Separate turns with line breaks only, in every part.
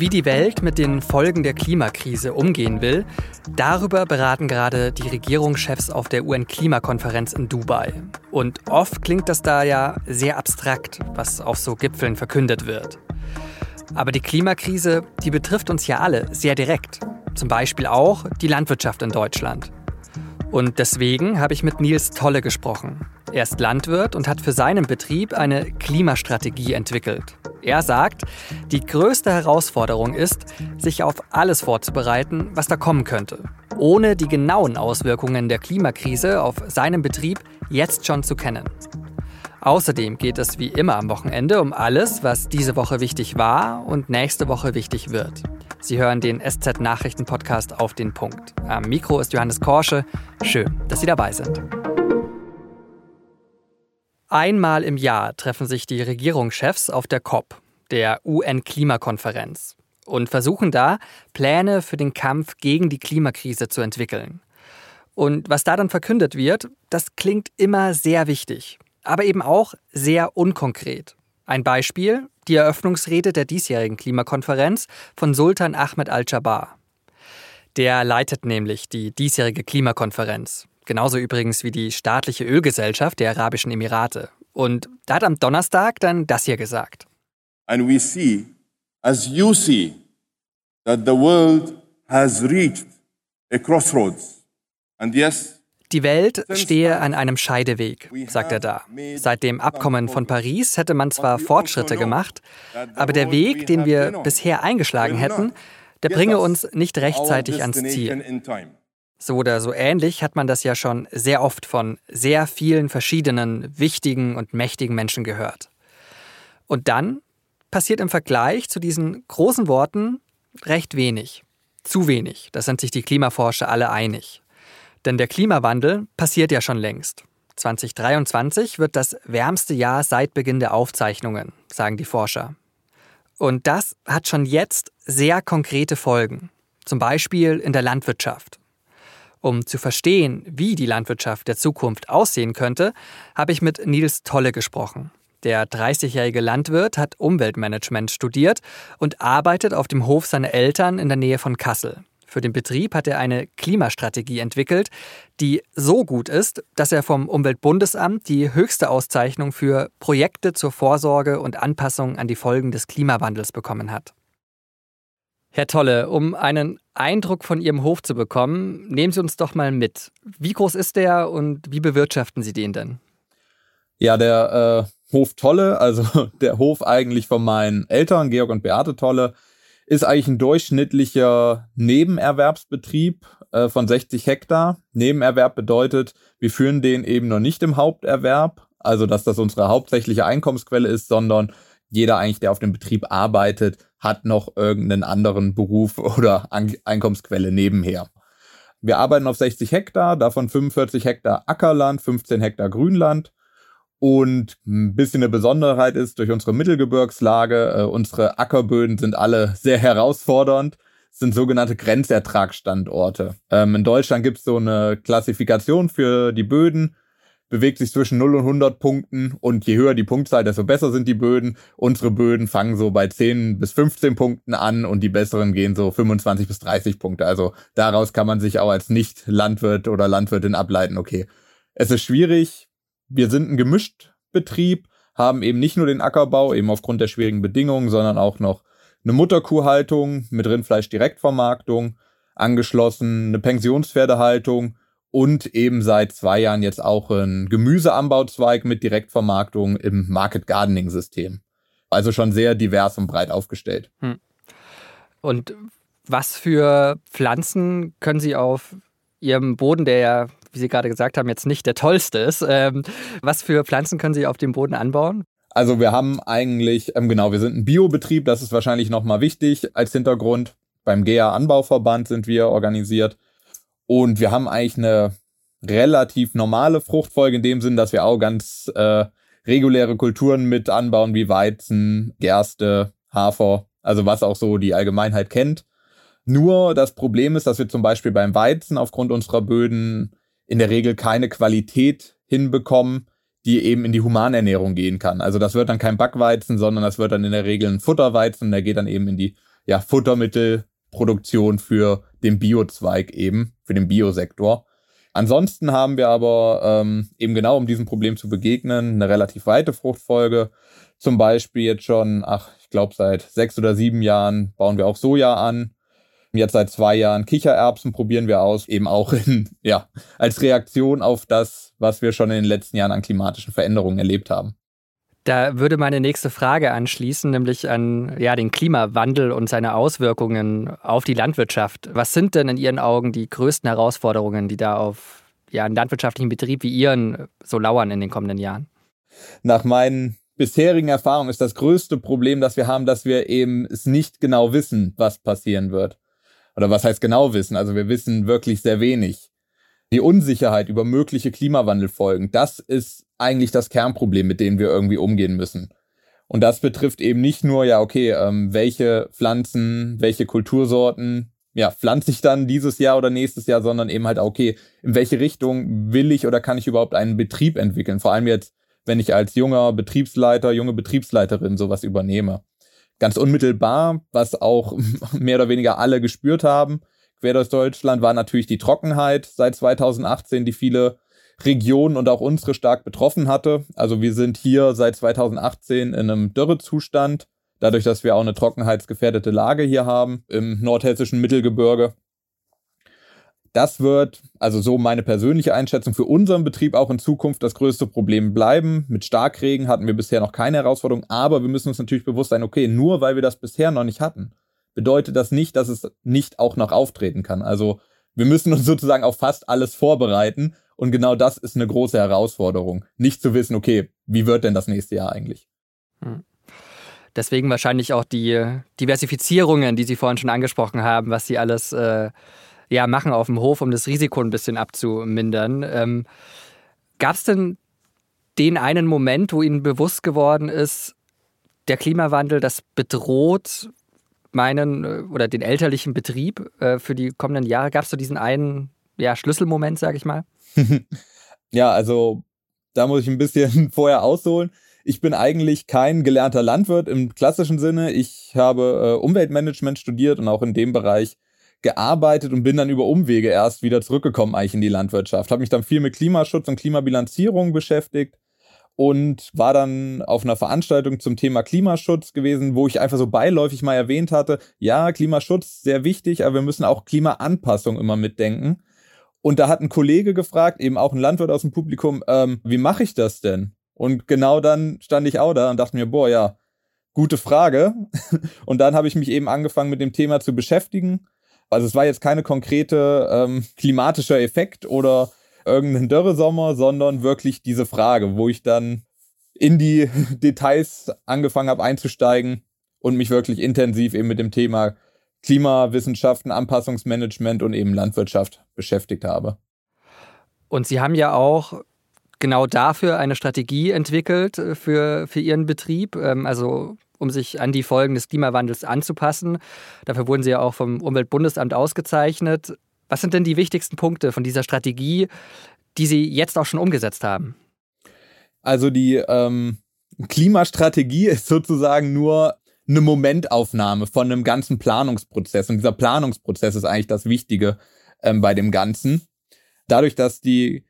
Wie die Welt mit den Folgen der Klimakrise umgehen will, darüber beraten gerade die Regierungschefs auf der UN-Klimakonferenz in Dubai. Und oft klingt das da ja sehr abstrakt, was auf so Gipfeln verkündet wird. Aber die Klimakrise, die betrifft uns ja alle sehr direkt. Zum Beispiel auch die Landwirtschaft in Deutschland. Und deswegen habe ich mit Nils Tolle gesprochen. Er ist Landwirt und hat für seinen Betrieb eine Klimastrategie entwickelt. Er sagt, die größte Herausforderung ist, sich auf alles vorzubereiten, was da kommen könnte, ohne die genauen Auswirkungen der Klimakrise auf seinen Betrieb jetzt schon zu kennen. Außerdem geht es wie immer am Wochenende um alles, was diese Woche wichtig war und nächste Woche wichtig wird. Sie hören den SZ-Nachrichten-Podcast auf den Punkt. Am Mikro ist Johannes Korsche. Schön, dass Sie dabei sind. Einmal im Jahr treffen sich die Regierungschefs auf der COP, der UN-Klimakonferenz, und versuchen da, Pläne für den Kampf gegen die Klimakrise zu entwickeln. Und was da dann verkündet wird, das klingt immer sehr wichtig, aber eben auch sehr unkonkret. Ein Beispiel, die Eröffnungsrede der diesjährigen Klimakonferenz von Sultan Ahmed al-Jabbar. Der leitet nämlich die diesjährige Klimakonferenz. Genauso übrigens wie die staatliche Ölgesellschaft der Arabischen Emirate. Und da hat am Donnerstag dann das hier gesagt.
And we see, as you see, that the world has reached a crossroads. And yes,
die Welt stehe an einem Scheideweg, sagt er da. Seit dem Abkommen von Paris hätte man zwar Fortschritte gemacht, aber der Weg, den wir bisher eingeschlagen hätten, der bringe uns nicht rechtzeitig ans Ziel. So oder so ähnlich hat man das ja schon sehr oft von sehr vielen verschiedenen wichtigen und mächtigen Menschen gehört. Und dann passiert im Vergleich zu diesen großen Worten recht wenig. Zu wenig, da sind sich die Klimaforscher alle einig. Denn der Klimawandel passiert ja schon längst. 2023 wird das wärmste Jahr seit Beginn der Aufzeichnungen, sagen die Forscher. Und das hat schon jetzt sehr konkrete Folgen. Zum Beispiel in der Landwirtschaft. Um zu verstehen, wie die Landwirtschaft der Zukunft aussehen könnte, habe ich mit Nils Tolle gesprochen. Der 30-jährige Landwirt hat Umweltmanagement studiert und arbeitet auf dem Hof seiner Eltern in der Nähe von Kassel. Für den Betrieb hat er eine Klimastrategie entwickelt, die so gut ist, dass er vom Umweltbundesamt die höchste Auszeichnung für Projekte zur Vorsorge und Anpassung an die Folgen des Klimawandels bekommen hat. Herr Tolle, um einen Eindruck von Ihrem Hof zu bekommen, nehmen Sie uns doch mal mit. Wie groß ist der und wie bewirtschaften Sie den denn?
Ja, der äh, Hof Tolle, also der Hof eigentlich von meinen Eltern, Georg und Beate Tolle, ist eigentlich ein durchschnittlicher Nebenerwerbsbetrieb äh, von 60 Hektar. Nebenerwerb bedeutet, wir führen den eben noch nicht im Haupterwerb, also dass das unsere hauptsächliche Einkommensquelle ist, sondern jeder eigentlich, der auf dem Betrieb arbeitet, hat noch irgendeinen anderen Beruf oder Einkommensquelle nebenher. Wir arbeiten auf 60 Hektar, davon 45 Hektar Ackerland, 15 Hektar Grünland. Und ein bisschen eine Besonderheit ist, durch unsere Mittelgebirgslage, äh, unsere Ackerböden sind alle sehr herausfordernd, sind sogenannte Grenzertragsstandorte. Ähm, in Deutschland gibt es so eine Klassifikation für die Böden bewegt sich zwischen 0 und 100 Punkten und je höher die Punktzahl, desto besser sind die Böden. Unsere Böden fangen so bei 10 bis 15 Punkten an und die besseren gehen so 25 bis 30 Punkte. Also daraus kann man sich auch als Nicht-Landwirt oder Landwirtin ableiten, okay, es ist schwierig, wir sind ein gemischt Betrieb, haben eben nicht nur den Ackerbau, eben aufgrund der schwierigen Bedingungen, sondern auch noch eine Mutterkuhhaltung mit Rindfleisch-Direktvermarktung, angeschlossen eine Pensionspferdehaltung und eben seit zwei Jahren jetzt auch ein Gemüseanbauzweig mit Direktvermarktung im Market Gardening System. Also schon sehr divers und breit aufgestellt. Hm.
Und was für Pflanzen können Sie auf Ihrem Boden, der ja, wie Sie gerade gesagt haben, jetzt nicht der tollste ist, ähm, was für Pflanzen können Sie auf dem Boden anbauen?
Also wir haben eigentlich, ähm, genau, wir sind ein Biobetrieb, das ist wahrscheinlich nochmal wichtig als Hintergrund. Beim GEA Anbauverband sind wir organisiert und wir haben eigentlich eine relativ normale Fruchtfolge in dem Sinn, dass wir auch ganz äh, reguläre Kulturen mit anbauen, wie Weizen, Gerste, Hafer, also was auch so die Allgemeinheit kennt. Nur das Problem ist, dass wir zum Beispiel beim Weizen aufgrund unserer Böden in der Regel keine Qualität hinbekommen, die eben in die Humanernährung gehen kann. Also das wird dann kein Backweizen, sondern das wird dann in der Regel ein Futterweizen, der geht dann eben in die ja, Futtermittelproduktion für den Biozweig eben, für den Biosektor. Ansonsten haben wir aber ähm, eben genau, um diesem Problem zu begegnen, eine relativ weite Fruchtfolge. Zum Beispiel jetzt schon, ach, ich glaube, seit sechs oder sieben Jahren bauen wir auch Soja an. Jetzt seit zwei Jahren Kichererbsen probieren wir aus, eben auch in, ja, als Reaktion auf das, was wir schon in den letzten Jahren an klimatischen Veränderungen erlebt haben.
Da würde meine nächste Frage anschließen, nämlich an ja, den Klimawandel und seine Auswirkungen auf die Landwirtschaft. Was sind denn in Ihren Augen die größten Herausforderungen, die da auf ja, einen landwirtschaftlichen Betrieb wie Ihren so lauern in den kommenden Jahren?
Nach meinen bisherigen Erfahrungen ist das größte Problem, das wir haben, dass wir eben es nicht genau wissen, was passieren wird. Oder was heißt genau wissen? Also wir wissen wirklich sehr wenig. Die Unsicherheit über mögliche Klimawandelfolgen, das ist eigentlich das Kernproblem, mit dem wir irgendwie umgehen müssen. Und das betrifft eben nicht nur, ja, okay, ähm, welche Pflanzen, welche Kultursorten, ja, pflanze ich dann dieses Jahr oder nächstes Jahr, sondern eben halt, okay, in welche Richtung will ich oder kann ich überhaupt einen Betrieb entwickeln? Vor allem jetzt, wenn ich als junger Betriebsleiter, junge Betriebsleiterin sowas übernehme. Ganz unmittelbar, was auch mehr oder weniger alle gespürt haben, quer durch Deutschland, war natürlich die Trockenheit seit 2018, die viele Regionen und auch unsere stark betroffen hatte. Also wir sind hier seit 2018 in einem Dürrezustand, dadurch, dass wir auch eine trockenheitsgefährdete Lage hier haben im nordhessischen Mittelgebirge. Das wird, also so meine persönliche Einschätzung, für unseren Betrieb auch in Zukunft das größte Problem bleiben. Mit Starkregen hatten wir bisher noch keine Herausforderung, aber wir müssen uns natürlich bewusst sein, okay, nur weil wir das bisher noch nicht hatten, bedeutet das nicht, dass es nicht auch noch auftreten kann. Also wir müssen uns sozusagen auf fast alles vorbereiten und genau das ist eine große Herausforderung. Nicht zu wissen, okay, wie wird denn das nächste Jahr eigentlich? Hm.
Deswegen wahrscheinlich auch die Diversifizierungen, die Sie vorhin schon angesprochen haben, was Sie alles äh, ja, machen auf dem Hof, um das Risiko ein bisschen abzumindern. Ähm, Gab es denn den einen Moment, wo Ihnen bewusst geworden ist, der Klimawandel, das bedroht meinen äh, oder den elterlichen Betrieb äh, für die kommenden Jahre? Gab es so diesen einen ja, Schlüsselmoment, sage ich mal?
ja, also da muss ich ein bisschen vorher ausholen. Ich bin eigentlich kein gelernter Landwirt im klassischen Sinne. Ich habe äh, Umweltmanagement studiert und auch in dem Bereich gearbeitet und bin dann über Umwege erst wieder zurückgekommen eigentlich in die Landwirtschaft. Habe mich dann viel mit Klimaschutz und Klimabilanzierung beschäftigt und war dann auf einer Veranstaltung zum Thema Klimaschutz gewesen, wo ich einfach so beiläufig mal erwähnt hatte, ja, Klimaschutz sehr wichtig, aber wir müssen auch Klimaanpassung immer mitdenken. Und da hat ein Kollege gefragt, eben auch ein Landwirt aus dem Publikum, ähm, wie mache ich das denn? Und genau dann stand ich auch da und dachte mir, boah, ja, gute Frage. Und dann habe ich mich eben angefangen mit dem Thema zu beschäftigen. Also es war jetzt keine konkrete ähm, klimatischer Effekt oder irgendein Dürresommer, sondern wirklich diese Frage, wo ich dann in die Details angefangen habe einzusteigen und mich wirklich intensiv eben mit dem Thema Klimawissenschaften, Anpassungsmanagement und eben Landwirtschaft beschäftigt habe.
Und Sie haben ja auch genau dafür eine Strategie entwickelt äh, für, für Ihren Betrieb, ähm, also um sich an die Folgen des Klimawandels anzupassen. Dafür wurden Sie ja auch vom Umweltbundesamt ausgezeichnet. Was sind denn die wichtigsten Punkte von dieser Strategie, die Sie jetzt auch schon umgesetzt haben?
Also die ähm, Klimastrategie ist sozusagen nur eine Momentaufnahme von einem ganzen Planungsprozess. Und dieser Planungsprozess ist eigentlich das Wichtige ähm, bei dem Ganzen. Dadurch, dass die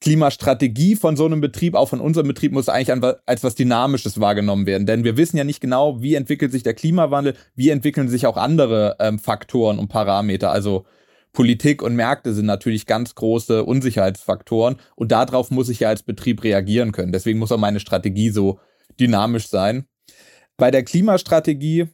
Klimastrategie von so einem Betrieb, auch von unserem Betrieb, muss eigentlich als was Dynamisches wahrgenommen werden. Denn wir wissen ja nicht genau, wie entwickelt sich der Klimawandel, wie entwickeln sich auch andere ähm, Faktoren und Parameter. Also Politik und Märkte sind natürlich ganz große Unsicherheitsfaktoren und darauf muss ich ja als Betrieb reagieren können. Deswegen muss auch meine Strategie so dynamisch sein. Bei der Klimastrategie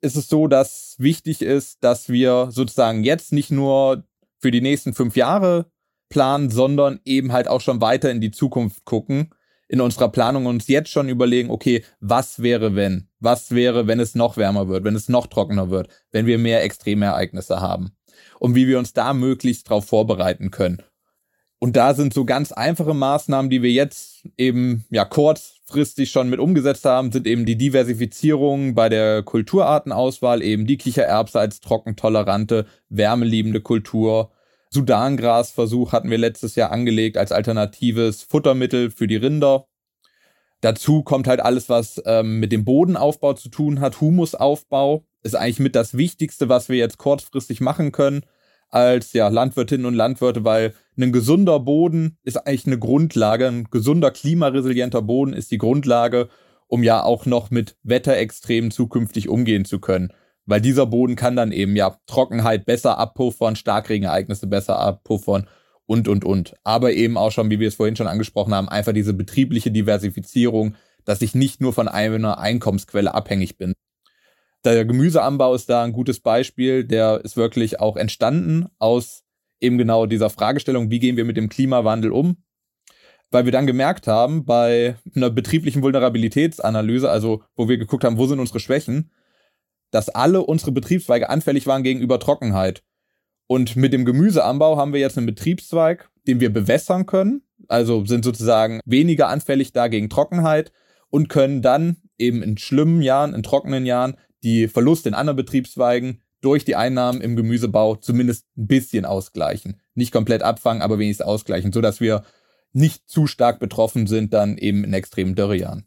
ist es so, dass wichtig ist, dass wir sozusagen jetzt nicht nur für die nächsten fünf Jahre planen, sondern eben halt auch schon weiter in die Zukunft gucken, in unserer Planung uns jetzt schon überlegen, okay, was wäre wenn? Was wäre, wenn es noch wärmer wird, wenn es noch trockener wird, wenn wir mehr Extremereignisse haben? Und wie wir uns da möglichst darauf vorbereiten können. Und da sind so ganz einfache Maßnahmen, die wir jetzt eben ja kurzfristig schon mit umgesetzt haben, sind eben die Diversifizierung bei der Kulturartenauswahl, eben die Kichererbse als trockentolerante, wärmeliebende Kultur. Sudangrasversuch hatten wir letztes Jahr angelegt als alternatives Futtermittel für die Rinder. Dazu kommt halt alles, was ähm, mit dem Bodenaufbau zu tun hat, Humusaufbau. Ist eigentlich mit das Wichtigste, was wir jetzt kurzfristig machen können als ja, Landwirtinnen und Landwirte, weil ein gesunder Boden ist eigentlich eine Grundlage, ein gesunder klimaresilienter Boden ist die Grundlage, um ja auch noch mit Wetterextremen zukünftig umgehen zu können. Weil dieser Boden kann dann eben ja Trockenheit besser abpuffern, Starkregenereignisse besser abpuffern und, und, und. Aber eben auch schon, wie wir es vorhin schon angesprochen haben, einfach diese betriebliche Diversifizierung, dass ich nicht nur von einer Einkommensquelle abhängig bin. Der Gemüseanbau ist da ein gutes Beispiel. Der ist wirklich auch entstanden aus eben genau dieser Fragestellung, wie gehen wir mit dem Klimawandel um? Weil wir dann gemerkt haben, bei einer betrieblichen Vulnerabilitätsanalyse, also wo wir geguckt haben, wo sind unsere Schwächen, dass alle unsere Betriebszweige anfällig waren gegenüber Trockenheit. Und mit dem Gemüseanbau haben wir jetzt einen Betriebszweig, den wir bewässern können, also sind sozusagen weniger anfällig da gegen Trockenheit und können dann eben in schlimmen Jahren, in trockenen Jahren die Verluste in anderen Betriebszweigen durch die Einnahmen im Gemüsebau zumindest ein bisschen ausgleichen. Nicht komplett abfangen, aber wenigstens ausgleichen, sodass wir nicht zu stark betroffen sind dann eben in extremen Dürrejahren.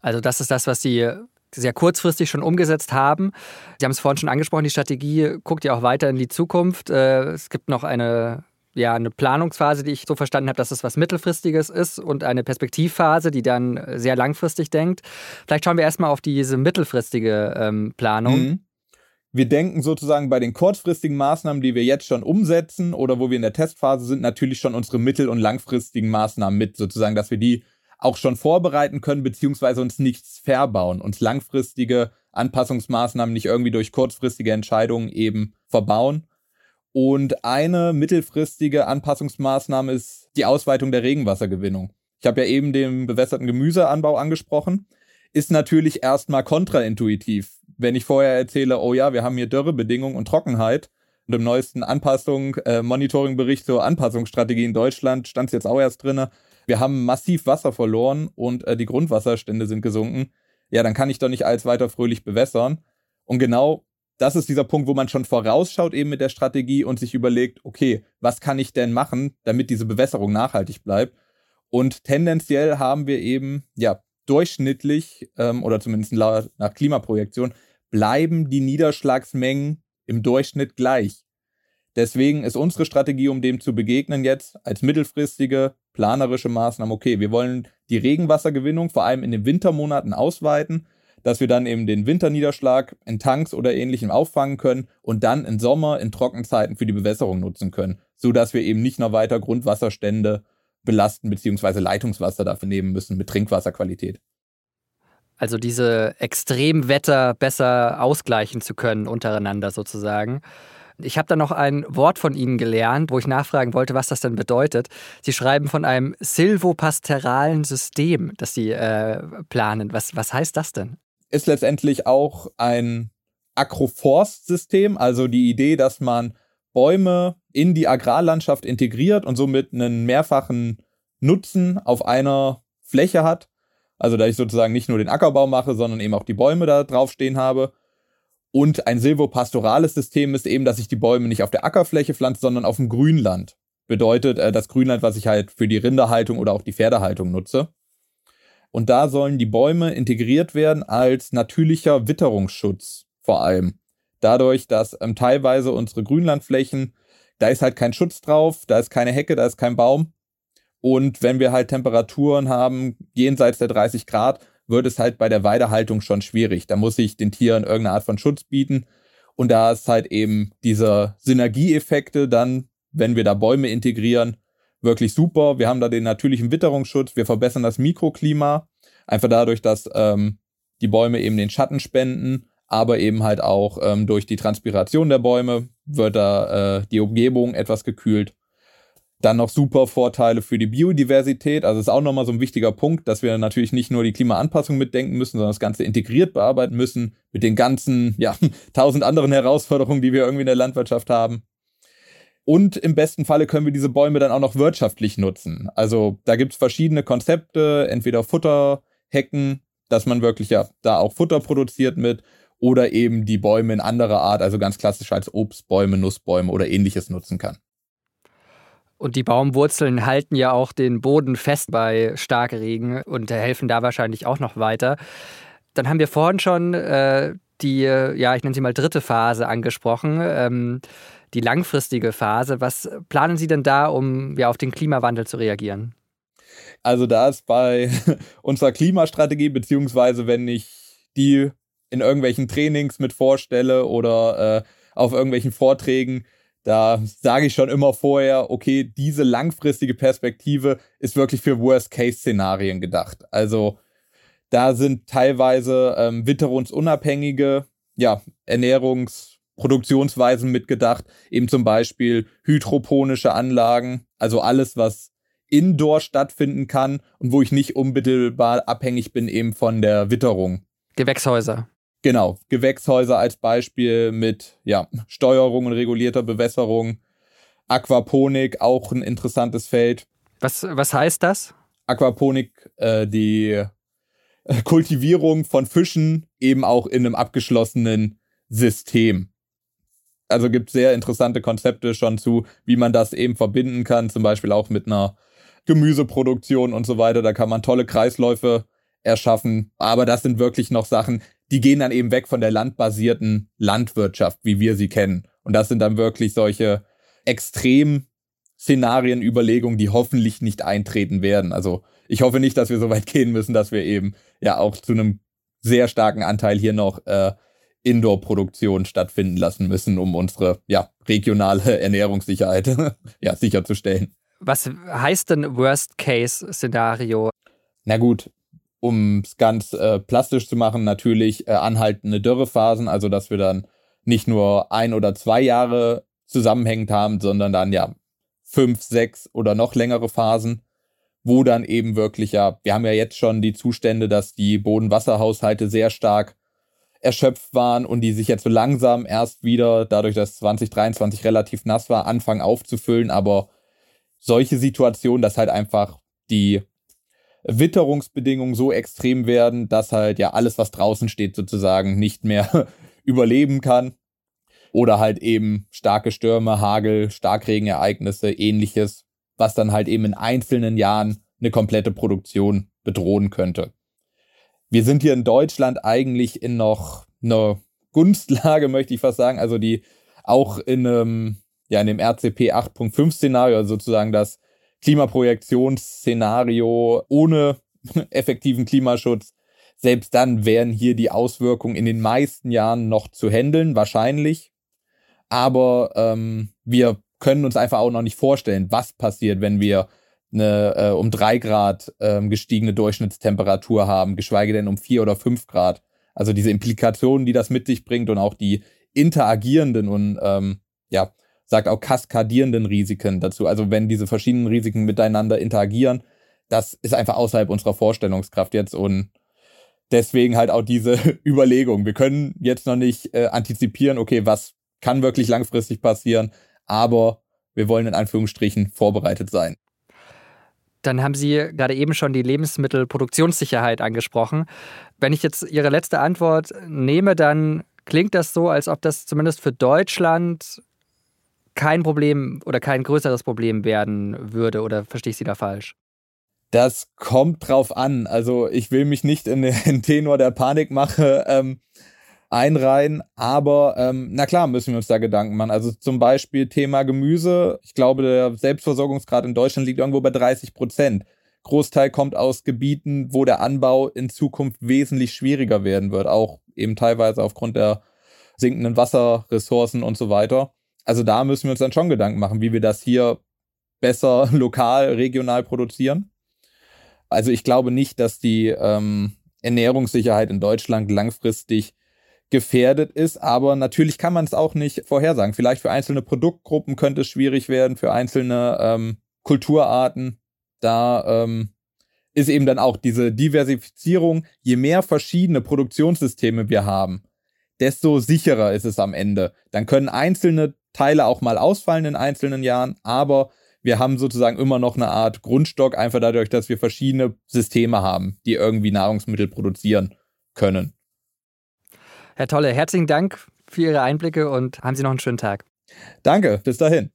Also das ist das, was Sie sehr kurzfristig schon umgesetzt haben. Sie haben es vorhin schon angesprochen, die Strategie guckt ja auch weiter in die Zukunft. Äh, es gibt noch eine ja eine Planungsphase, die ich so verstanden habe, dass es was Mittelfristiges ist und eine Perspektivphase, die dann sehr langfristig denkt. Vielleicht schauen wir erstmal auf diese mittelfristige ähm, Planung. Mhm.
Wir denken sozusagen bei den kurzfristigen Maßnahmen, die wir jetzt schon umsetzen oder wo wir in der Testphase sind, natürlich schon unsere mittel- und langfristigen Maßnahmen mit, sozusagen, dass wir die auch schon vorbereiten können, beziehungsweise uns nichts verbauen, uns langfristige Anpassungsmaßnahmen nicht irgendwie durch kurzfristige Entscheidungen eben verbauen und eine mittelfristige Anpassungsmaßnahme ist die Ausweitung der Regenwassergewinnung. Ich habe ja eben den bewässerten Gemüseanbau angesprochen. Ist natürlich erstmal kontraintuitiv. Wenn ich vorher erzähle, oh ja, wir haben hier Dürrebedingungen und Trockenheit, und im neuesten Anpassung, äh, Monitoringbericht zur Anpassungsstrategie in Deutschland stand es jetzt auch erst drin. Wir haben massiv Wasser verloren und äh, die Grundwasserstände sind gesunken. Ja, dann kann ich doch nicht alles weiter fröhlich bewässern. Und genau das ist dieser Punkt, wo man schon vorausschaut eben mit der Strategie und sich überlegt, okay, was kann ich denn machen, damit diese Bewässerung nachhaltig bleibt? Und tendenziell haben wir eben, ja, durchschnittlich ähm, oder zumindest nach Klimaprojektion bleiben die Niederschlagsmengen im Durchschnitt gleich. Deswegen ist unsere Strategie, um dem zu begegnen, jetzt als mittelfristige planerische Maßnahme, okay, wir wollen die Regenwassergewinnung vor allem in den Wintermonaten ausweiten dass wir dann eben den Winterniederschlag in Tanks oder ähnlichem auffangen können und dann im Sommer in Trockenzeiten für die Bewässerung nutzen können, so dass wir eben nicht noch weiter Grundwasserstände belasten bzw. Leitungswasser dafür nehmen müssen mit Trinkwasserqualität.
Also diese Extremwetter besser ausgleichen zu können untereinander sozusagen. Ich habe da noch ein Wort von Ihnen gelernt, wo ich nachfragen wollte, was das denn bedeutet. Sie schreiben von einem silvopastoralen System, das Sie äh, planen. Was, was heißt das denn?
Ist letztendlich auch ein Agroforst-System, also die Idee, dass man Bäume in die Agrarlandschaft integriert und somit einen mehrfachen Nutzen auf einer Fläche hat. Also da ich sozusagen nicht nur den Ackerbau mache, sondern eben auch die Bäume da draufstehen habe. Und ein silvopastorales System ist eben, dass ich die Bäume nicht auf der Ackerfläche pflanze, sondern auf dem Grünland. Bedeutet äh, das Grünland, was ich halt für die Rinderhaltung oder auch die Pferdehaltung nutze. Und da sollen die Bäume integriert werden als natürlicher Witterungsschutz vor allem. Dadurch, dass ähm, teilweise unsere Grünlandflächen, da ist halt kein Schutz drauf, da ist keine Hecke, da ist kein Baum. Und wenn wir halt Temperaturen haben jenseits der 30 Grad, wird es halt bei der Weidehaltung schon schwierig. Da muss ich den Tieren irgendeine Art von Schutz bieten. Und da ist halt eben diese Synergieeffekte dann, wenn wir da Bäume integrieren, wirklich super. Wir haben da den natürlichen Witterungsschutz, wir verbessern das Mikroklima, einfach dadurch, dass ähm, die Bäume eben den Schatten spenden, aber eben halt auch ähm, durch die Transpiration der Bäume wird da äh, die Umgebung etwas gekühlt. Dann noch super Vorteile für die Biodiversität. Also ist auch nochmal so ein wichtiger Punkt, dass wir natürlich nicht nur die Klimaanpassung mitdenken müssen, sondern das Ganze integriert bearbeiten müssen mit den ganzen, ja, tausend anderen Herausforderungen, die wir irgendwie in der Landwirtschaft haben. Und im besten Falle können wir diese Bäume dann auch noch wirtschaftlich nutzen. Also da gibt es verschiedene Konzepte, entweder Futterhecken, dass man wirklich ja da auch Futter produziert mit, oder eben die Bäume in anderer Art, also ganz klassisch als Obstbäume, Nussbäume oder ähnliches nutzen kann.
Und die Baumwurzeln halten ja auch den Boden fest bei Starkregen und helfen da wahrscheinlich auch noch weiter. Dann haben wir vorhin schon äh, die, ja, ich nenne sie mal dritte Phase angesprochen, ähm, die langfristige Phase. Was planen Sie denn da, um ja, auf den Klimawandel zu reagieren?
Also da ist bei unserer Klimastrategie, beziehungsweise wenn ich die in irgendwelchen Trainings mit vorstelle oder äh, auf irgendwelchen Vorträgen, da sage ich schon immer vorher, okay, diese langfristige Perspektive ist wirklich für Worst-Case-Szenarien gedacht. Also da sind teilweise ähm, witterungsunabhängige ja, Ernährungsproduktionsweisen mitgedacht, eben zum Beispiel hydroponische Anlagen, also alles, was indoor stattfinden kann und wo ich nicht unmittelbar abhängig bin eben von der Witterung.
Gewächshäuser.
Genau, Gewächshäuser als Beispiel mit ja, Steuerung und regulierter Bewässerung. Aquaponik, auch ein interessantes Feld.
Was, was heißt das?
Aquaponik, äh, die äh, Kultivierung von Fischen eben auch in einem abgeschlossenen System. Also gibt sehr interessante Konzepte schon zu, wie man das eben verbinden kann, zum Beispiel auch mit einer Gemüseproduktion und so weiter. Da kann man tolle Kreisläufe erschaffen. Aber das sind wirklich noch Sachen, die gehen dann eben weg von der landbasierten Landwirtschaft, wie wir sie kennen. Und das sind dann wirklich solche Extrem-Szenarien, Überlegungen, die hoffentlich nicht eintreten werden. Also ich hoffe nicht, dass wir so weit gehen müssen, dass wir eben ja auch zu einem sehr starken Anteil hier noch äh, Indoor-Produktion stattfinden lassen müssen, um unsere ja, regionale Ernährungssicherheit ja, sicherzustellen.
Was heißt denn Worst-Case-Szenario?
Na gut, um es ganz äh, plastisch zu machen, natürlich äh, anhaltende Dürrephasen, also dass wir dann nicht nur ein oder zwei Jahre zusammenhängend haben, sondern dann ja fünf, sechs oder noch längere Phasen, wo dann eben wirklich ja, wir haben ja jetzt schon die Zustände, dass die Bodenwasserhaushalte sehr stark erschöpft waren und die sich jetzt so langsam erst wieder, dadurch, dass 2023 relativ nass war, anfangen aufzufüllen. Aber solche Situationen, dass halt einfach die Witterungsbedingungen so extrem werden, dass halt ja alles, was draußen steht, sozusagen nicht mehr überleben kann. Oder halt eben starke Stürme, Hagel, Starkregenereignisse, ähnliches, was dann halt eben in einzelnen Jahren eine komplette Produktion bedrohen könnte. Wir sind hier in Deutschland eigentlich in noch einer Gunstlage, möchte ich fast sagen, also die auch in einem, ja, in dem RCP 8.5 Szenario, also sozusagen das Klimaprojektionsszenario ohne effektiven Klimaschutz, selbst dann wären hier die Auswirkungen in den meisten Jahren noch zu handeln, wahrscheinlich. Aber ähm, wir können uns einfach auch noch nicht vorstellen, was passiert, wenn wir eine äh, um drei Grad ähm, gestiegene Durchschnittstemperatur haben, geschweige denn um vier oder fünf Grad. Also diese Implikationen, die das mit sich bringt und auch die interagierenden und ähm, ja sagt auch kaskadierenden Risiken dazu. Also wenn diese verschiedenen Risiken miteinander interagieren, das ist einfach außerhalb unserer Vorstellungskraft jetzt und deswegen halt auch diese Überlegung. Wir können jetzt noch nicht äh, antizipieren, okay, was kann wirklich langfristig passieren, aber wir wollen in Anführungsstrichen vorbereitet sein.
Dann haben Sie gerade eben schon die Lebensmittelproduktionssicherheit angesprochen. Wenn ich jetzt Ihre letzte Antwort nehme, dann klingt das so, als ob das zumindest für Deutschland kein Problem oder kein größeres Problem werden würde oder verstehe ich Sie da falsch?
Das kommt drauf an. Also ich will mich nicht in den Tenor der Panikmache ähm, einreihen, aber ähm, na klar müssen wir uns da Gedanken machen. Also zum Beispiel Thema Gemüse. Ich glaube, der Selbstversorgungsgrad in Deutschland liegt irgendwo bei 30 Prozent. Großteil kommt aus Gebieten, wo der Anbau in Zukunft wesentlich schwieriger werden wird, auch eben teilweise aufgrund der sinkenden Wasserressourcen und so weiter also da müssen wir uns dann schon Gedanken machen, wie wir das hier besser lokal, regional produzieren. Also ich glaube nicht, dass die ähm, Ernährungssicherheit in Deutschland langfristig gefährdet ist, aber natürlich kann man es auch nicht vorhersagen. Vielleicht für einzelne Produktgruppen könnte es schwierig werden, für einzelne ähm, Kulturarten. Da ähm, ist eben dann auch diese Diversifizierung, je mehr verschiedene Produktionssysteme wir haben, desto sicherer ist es am Ende. Dann können einzelne Teile auch mal ausfallen in einzelnen Jahren, aber wir haben sozusagen immer noch eine Art Grundstock, einfach dadurch, dass wir verschiedene Systeme haben, die irgendwie Nahrungsmittel produzieren können.
Herr Tolle, herzlichen Dank für Ihre Einblicke und haben Sie noch einen schönen Tag.
Danke, bis dahin.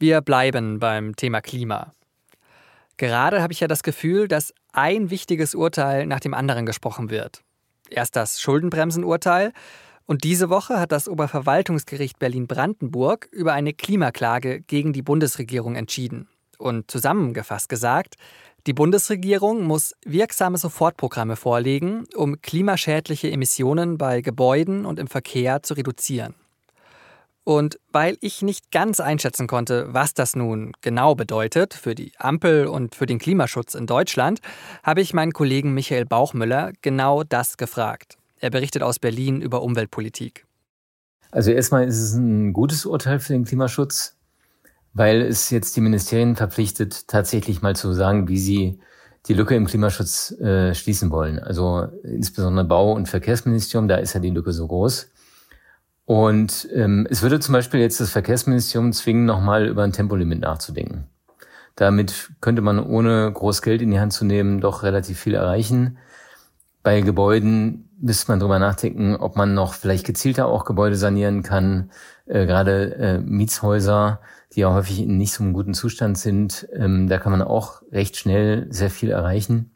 Wir bleiben beim Thema Klima. Gerade habe ich ja das Gefühl, dass ein wichtiges Urteil nach dem anderen gesprochen wird. Erst das Schuldenbremsenurteil und diese Woche hat das Oberverwaltungsgericht Berlin-Brandenburg über eine Klimaklage gegen die Bundesregierung entschieden. Und zusammengefasst gesagt, die Bundesregierung muss wirksame Sofortprogramme vorlegen, um klimaschädliche Emissionen bei Gebäuden und im Verkehr zu reduzieren. Und weil ich nicht ganz einschätzen konnte, was das nun genau bedeutet für die Ampel und für den Klimaschutz in Deutschland, habe ich meinen Kollegen Michael Bauchmüller genau das gefragt. Er berichtet aus Berlin über Umweltpolitik.
Also erstmal ist es ein gutes Urteil für den Klimaschutz weil es jetzt die Ministerien verpflichtet, tatsächlich mal zu sagen, wie sie die Lücke im Klimaschutz äh, schließen wollen. Also insbesondere Bau- und Verkehrsministerium, da ist ja die Lücke so groß. Und ähm, es würde zum Beispiel jetzt das Verkehrsministerium zwingen, nochmal über ein Tempolimit nachzudenken. Damit könnte man ohne groß Geld in die Hand zu nehmen doch relativ viel erreichen. Bei Gebäuden müsste man drüber nachdenken, ob man noch vielleicht gezielter auch Gebäude sanieren kann. Äh, gerade äh, Mietshäuser die ja häufig in nicht so einem guten Zustand sind. Ähm, da kann man auch recht schnell sehr viel erreichen.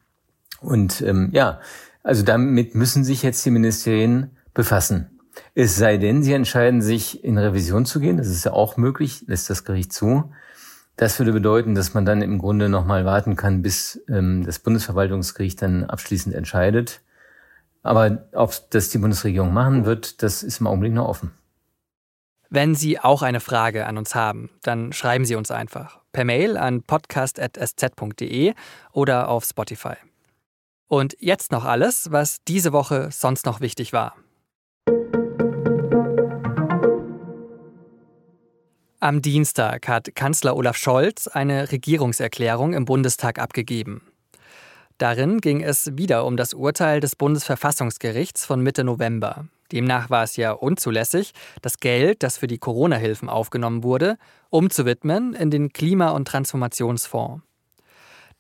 Und ähm, ja, also damit müssen sich jetzt die Ministerien befassen. Es sei denn, sie entscheiden sich, in Revision zu gehen. Das ist ja auch möglich, lässt das Gericht zu. Das würde bedeuten, dass man dann im Grunde nochmal warten kann, bis ähm, das Bundesverwaltungsgericht dann abschließend entscheidet. Aber ob das die Bundesregierung machen wird, das ist im Augenblick noch offen.
Wenn Sie auch eine Frage an uns haben, dann schreiben Sie uns einfach per Mail an podcast.sz.de oder auf Spotify. Und jetzt noch alles, was diese Woche sonst noch wichtig war. Am Dienstag hat Kanzler Olaf Scholz eine Regierungserklärung im Bundestag abgegeben. Darin ging es wieder um das Urteil des Bundesverfassungsgerichts von Mitte November. Demnach war es ja unzulässig, das Geld, das für die Corona-Hilfen aufgenommen wurde, umzuwidmen in den Klima- und Transformationsfonds.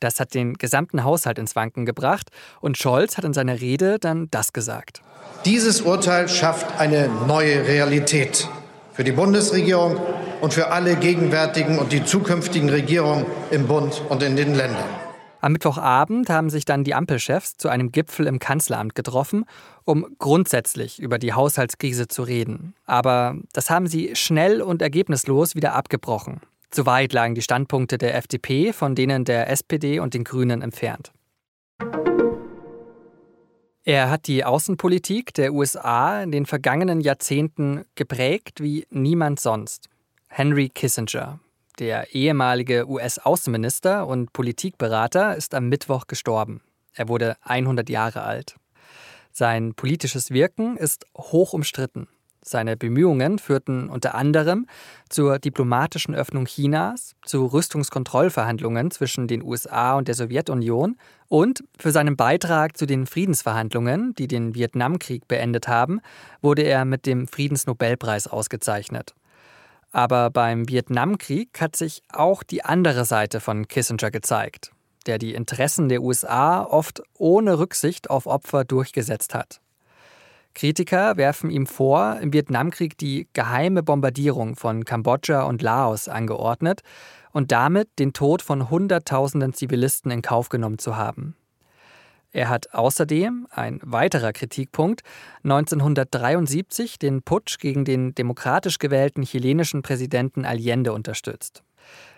Das hat den gesamten Haushalt ins Wanken gebracht und Scholz hat in seiner Rede dann das gesagt.
Dieses Urteil schafft eine neue Realität für die Bundesregierung und für alle gegenwärtigen und die zukünftigen Regierungen im Bund und in den Ländern.
Am Mittwochabend haben sich dann die Ampelchefs zu einem Gipfel im Kanzleramt getroffen, um grundsätzlich über die Haushaltskrise zu reden. Aber das haben sie schnell und ergebnislos wieder abgebrochen. Zu weit lagen die Standpunkte der FDP von denen der SPD und den Grünen entfernt. Er hat die Außenpolitik der USA in den vergangenen Jahrzehnten geprägt wie niemand sonst. Henry Kissinger, der ehemalige US-Außenminister und Politikberater ist am Mittwoch gestorben. Er wurde 100 Jahre alt. Sein politisches Wirken ist hoch umstritten. Seine Bemühungen führten unter anderem zur diplomatischen Öffnung Chinas, zu Rüstungskontrollverhandlungen zwischen den USA und der Sowjetunion und für seinen Beitrag zu den Friedensverhandlungen, die den Vietnamkrieg beendet haben, wurde er mit dem Friedensnobelpreis ausgezeichnet. Aber beim Vietnamkrieg hat sich auch die andere Seite von Kissinger gezeigt, der die Interessen der USA oft ohne Rücksicht auf Opfer durchgesetzt hat. Kritiker werfen ihm vor, im Vietnamkrieg die geheime Bombardierung von Kambodscha und Laos angeordnet und damit den Tod von Hunderttausenden Zivilisten in Kauf genommen zu haben. Er hat außerdem, ein weiterer Kritikpunkt, 1973 den Putsch gegen den demokratisch gewählten chilenischen Präsidenten Allende unterstützt.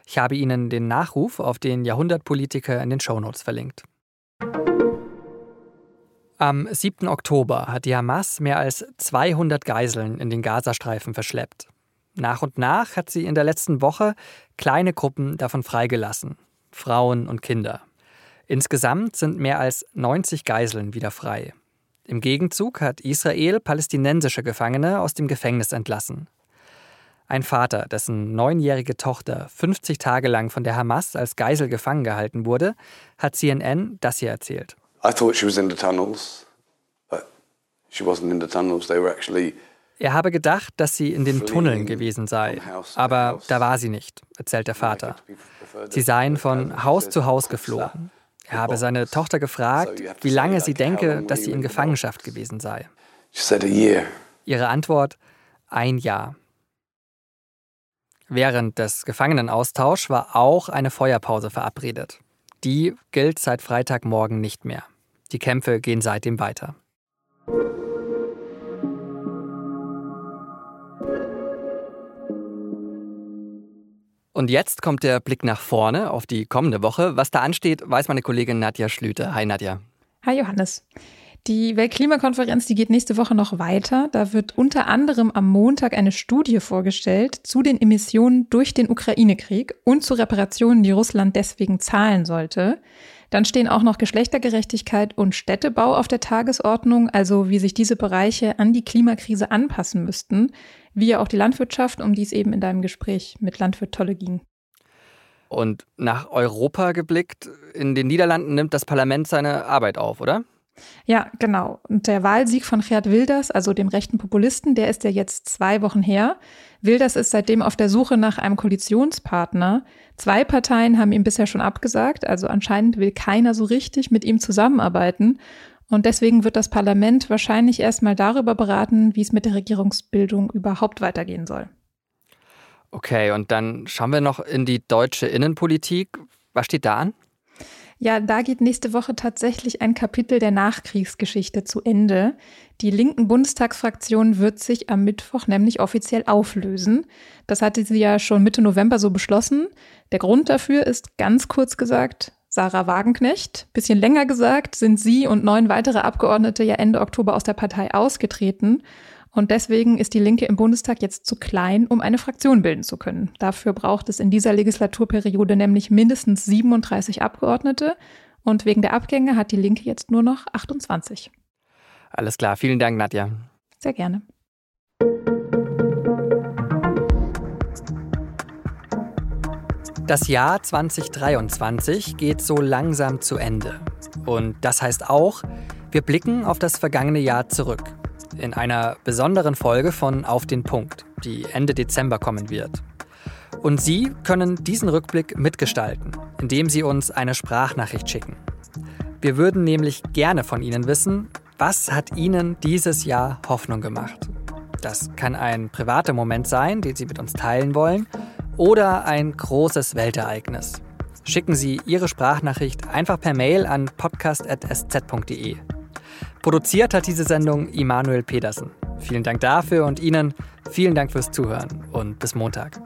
Ich habe Ihnen den Nachruf auf den Jahrhundertpolitiker in den Shownotes verlinkt. Am 7. Oktober hat die Hamas mehr als 200 Geiseln in den Gazastreifen verschleppt. Nach und nach hat sie in der letzten Woche kleine Gruppen davon freigelassen, Frauen und Kinder. Insgesamt sind mehr als 90 Geiseln wieder frei. Im Gegenzug hat Israel palästinensische Gefangene aus dem Gefängnis entlassen. Ein Vater, dessen neunjährige Tochter 50 Tage lang von der Hamas als Geisel gefangen gehalten wurde, hat CNN das hier erzählt. I thought she was in the tunnels, but she wasn't in the tunnels. They were actually er habe gedacht, dass sie in den Tunneln gewesen sei, aber da war sie nicht, erzählt der Vater. Sie seien von Haus zu Haus geflohen. Er habe seine Tochter gefragt, wie lange sie denke, dass sie in Gefangenschaft gewesen sei. Ihre Antwort, ein Jahr. Während des Gefangenenaustauschs war auch eine Feuerpause verabredet. die gilt seit Freitagmorgen nicht mehr. Die Kämpfe gehen seitdem weiter. Und jetzt kommt der Blick nach vorne auf die kommende Woche. Was da ansteht, weiß meine Kollegin Nadja Schlüter. Hi Nadja.
Hi Johannes. Die Weltklimakonferenz, die geht nächste Woche noch weiter. Da wird unter anderem am Montag eine Studie vorgestellt zu den Emissionen durch den Ukraine-Krieg und zu Reparationen, die Russland deswegen zahlen sollte. Dann stehen auch noch Geschlechtergerechtigkeit und Städtebau auf der Tagesordnung, also wie sich diese Bereiche an die Klimakrise anpassen müssten, wie ja auch die Landwirtschaft, um die es eben in deinem Gespräch mit Landwirt Tolle ging.
Und nach Europa geblickt, in den Niederlanden nimmt das Parlament seine Arbeit auf, oder?
Ja, genau. Und der Wahlsieg von Geert Wilders, also dem rechten Populisten, der ist ja jetzt zwei Wochen her. Wilders ist seitdem auf der Suche nach einem Koalitionspartner. Zwei Parteien haben ihm bisher schon abgesagt, also anscheinend will keiner so richtig mit ihm zusammenarbeiten. Und deswegen wird das Parlament wahrscheinlich erstmal darüber beraten, wie es mit der Regierungsbildung überhaupt weitergehen soll.
Okay, und dann schauen wir noch in die deutsche Innenpolitik. Was steht da an?
Ja, da geht nächste Woche tatsächlich ein Kapitel der Nachkriegsgeschichte zu Ende. Die linken Bundestagsfraktion wird sich am Mittwoch nämlich offiziell auflösen. Das hatte sie ja schon Mitte November so beschlossen. Der Grund dafür ist ganz kurz gesagt Sarah Wagenknecht. Bisschen länger gesagt sind sie und neun weitere Abgeordnete ja Ende Oktober aus der Partei ausgetreten. Und deswegen ist die Linke im Bundestag jetzt zu klein, um eine Fraktion bilden zu können. Dafür braucht es in dieser Legislaturperiode nämlich mindestens 37 Abgeordnete. Und wegen der Abgänge hat die Linke jetzt nur noch 28.
Alles klar, vielen Dank, Nadja.
Sehr gerne.
Das Jahr 2023 geht so langsam zu Ende. Und das heißt auch, wir blicken auf das vergangene Jahr zurück in einer besonderen Folge von Auf den Punkt, die Ende Dezember kommen wird. Und Sie können diesen Rückblick mitgestalten, indem Sie uns eine Sprachnachricht schicken. Wir würden nämlich gerne von Ihnen wissen, was hat Ihnen dieses Jahr Hoffnung gemacht? Das kann ein privater Moment sein, den Sie mit uns teilen wollen, oder ein großes Weltereignis. Schicken Sie Ihre Sprachnachricht einfach per Mail an podcast.sz.de. Produziert hat diese Sendung Immanuel Pedersen. Vielen Dank dafür und Ihnen vielen Dank fürs Zuhören und bis Montag.